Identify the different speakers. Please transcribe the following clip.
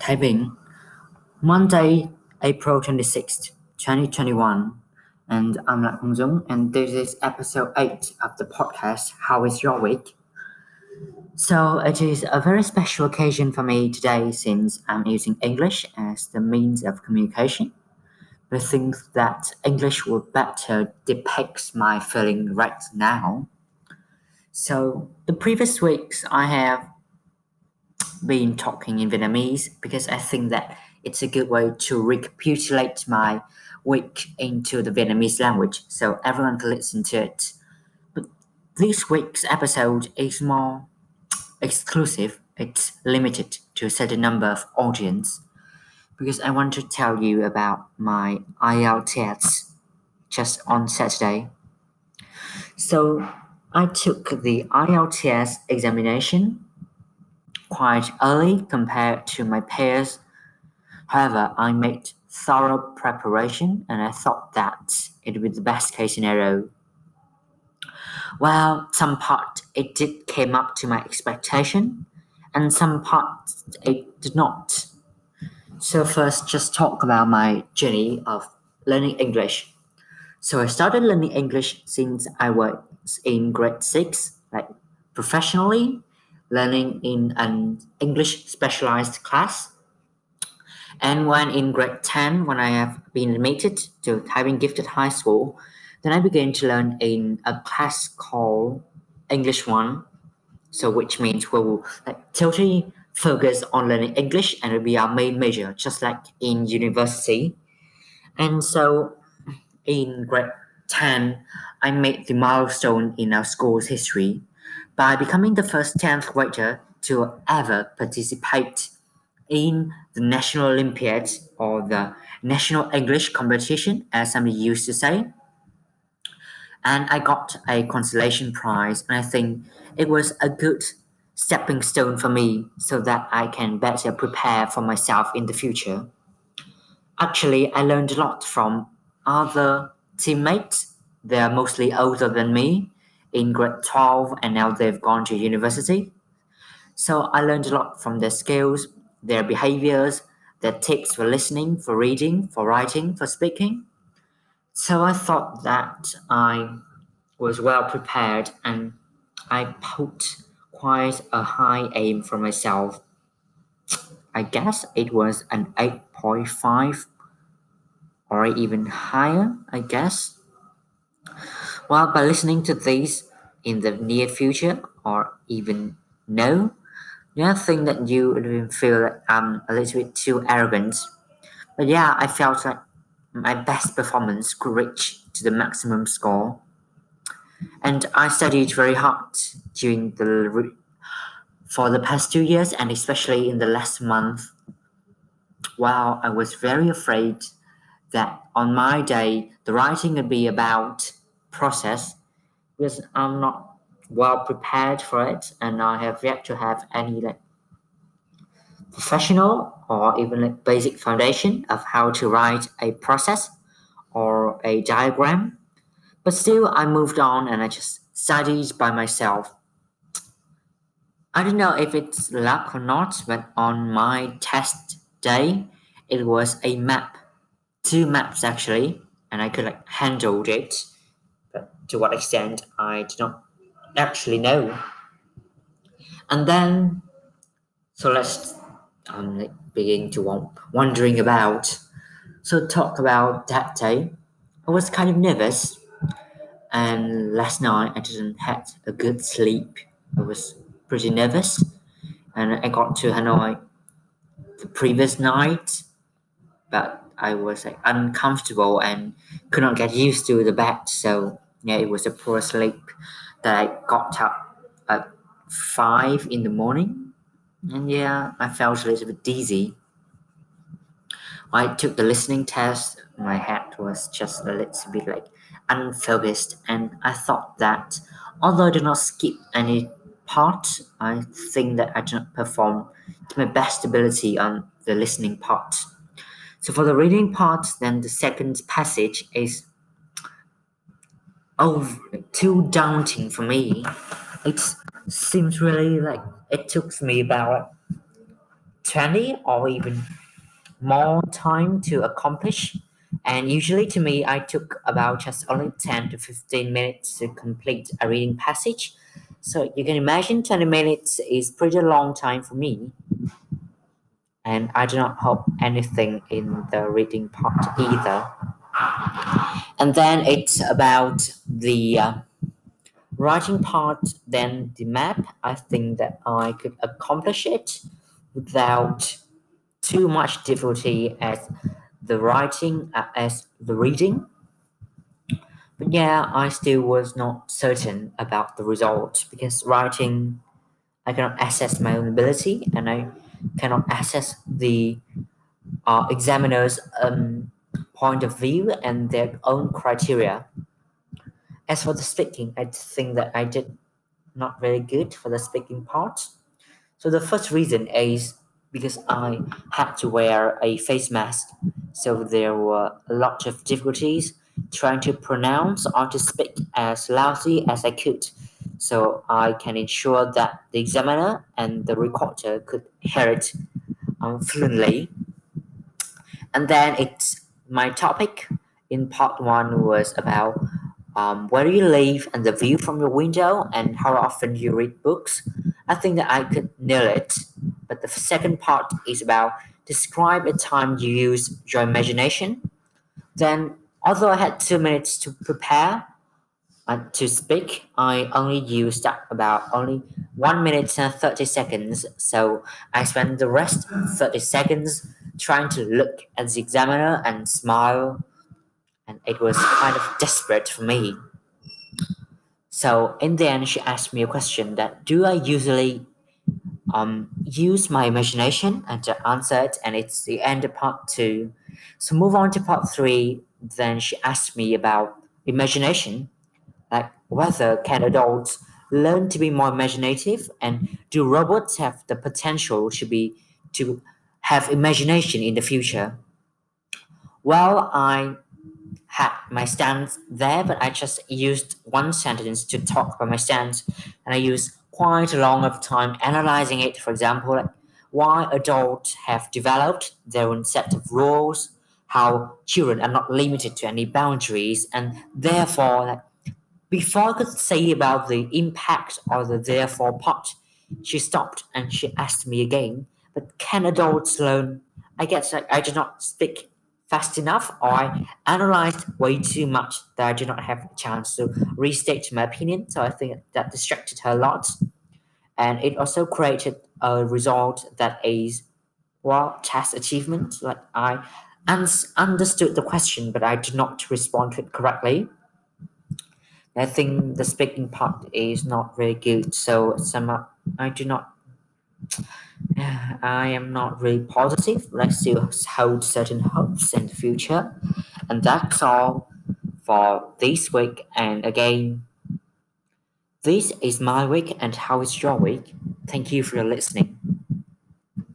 Speaker 1: Thai Binh, Monday, April 26th, 2021. And I'm Lạc Hong Dung, and this is episode 8 of the podcast, How is Your Week? So, it is a very special occasion for me today since I'm using English as the means of communication. I think that English will better depict my feeling right now. So, the previous weeks I have been talking in Vietnamese because I think that it's a good way to recapitulate my week into the Vietnamese language so everyone can listen to it. But this week's episode is more exclusive, it's limited to a certain number of audience because I want to tell you about my IELTS just on Saturday. So I took the IELTS examination quite early compared to my peers. However, I made thorough preparation and I thought that it would be the best case scenario. Well, some part it did came up to my expectation and some part it did not. So first just talk about my journey of learning English. So I started learning English since I was in grade 6 like professionally learning in an English specialized class. And when in grade 10, when I have been admitted to Thai Binh Gifted High School, then I began to learn in a class called English 1. So which means we will like, totally focus on learning English and it will be our main major, just like in university. And so in grade 10, I made the milestone in our school's history by becoming the first 10th grader to ever participate in the National Olympiad or the National English Competition, as some used to say. And I got a consolation prize, and I think it was a good stepping stone for me so that I can better prepare for myself in the future. Actually, I learned a lot from other teammates. They are mostly older than me, in grade 12 and now they've gone to university. So I learned a lot from their skills, their behaviors, their tips for listening, for reading, for writing, for speaking. So I thought that I was well prepared and I put quite a high aim for myself. I guess it was an 8.5 or even higher, I guess. Well, by listening to these in the near future or even no, you think that you even feel that I'm a little bit too arrogant. But yeah, I felt like my best performance could reach to the maximum score. And I studied very hard during the for the past two years and especially in the last month. While I was very afraid that on my day the writing would be about process because I'm not well prepared for it and I have yet to have any like professional or even like basic foundation of how to write a process or a diagram. But still I moved on and I just studied by myself. I don't know if it's luck or not, but on my test day, it was a map, two maps actually, and I could like handle it to what extent I do not actually know. And then, so let's um, begin to want, wondering about. So talk about that day. I was kind of nervous, and last night I didn't have a good sleep. I was pretty nervous, and I got to Hanoi the previous night, but I was like uncomfortable and could not get used to the bed. So yeah, it was a poor sleep that I got up at five in the morning. And yeah, I felt a little bit dizzy. I took the listening test. My head was just a little bit like unfocused, and I thought that although I did not skip any part, I think that I did not perform to my best ability on the listening part. So for the reading part, then the second passage is oh too daunting for me. It seems really like it took me about 20 or even more time to accomplish. And usually to me, I took about just only 10 to 15 minutes to complete a reading passage. So you can imagine 20 minutes is pretty long time for me. And I do not hope anything in the reading part either. And then it's about the uh, writing part, then the map. I think that I could accomplish it without too much difficulty as the writing uh, as the reading. But yeah, I still was not certain about the result because writing, I cannot assess my own ability and I cannot assess the uh, examiner's um, point of view and their own criteria. As for the speaking, I think that I did not very good for the speaking part. So the first reason is because I had to wear a face mask. So there were a lot of difficulties trying to pronounce or to speak as loudly as I could. So I can ensure that the examiner and the recorder could hear it um, fluently. And then it's my topic in part one was about um, where you live and the view from your window and how often you read books. I think that I could nail it. But the second part is about describe a time you use your imagination. Then, although I had two minutes to prepare uh, to speak, I only used about only one minute and 30 seconds. So I spent the rest 30 seconds trying to look at the examiner and smile. And it was kind of desperate for me. So in the end, she asked me a question that do I usually um, use my imagination and to answer it, and it's the end of part two. So move on to part three. Then she asked me about imagination, like whether can adults learn to be more imaginative, and do robots have the potential to be to have imagination in the future? Well, I had my stance there, but I just used one sentence to talk about my stance, and I used quite a long of time analyzing it. For example, why adults have developed their own set of rules, how children are not limited to any boundaries, and therefore, before I could say about the impact or the therefore part, she stopped and she asked me again, but can adults learn? I guess like, I did not speak fast enough or I analyzed way too much that I did not have a chance to restate my opinion. So I think that distracted her a lot. And it also created a result that is, well, test achievement. Like I un- understood the question, but I did not respond to it correctly. I think the speaking part is not very good. So some I do not I am not really positive, I still hold certain hopes in the future. And that's all for this week. And again, this is my week, and how is your week? Thank you for listening.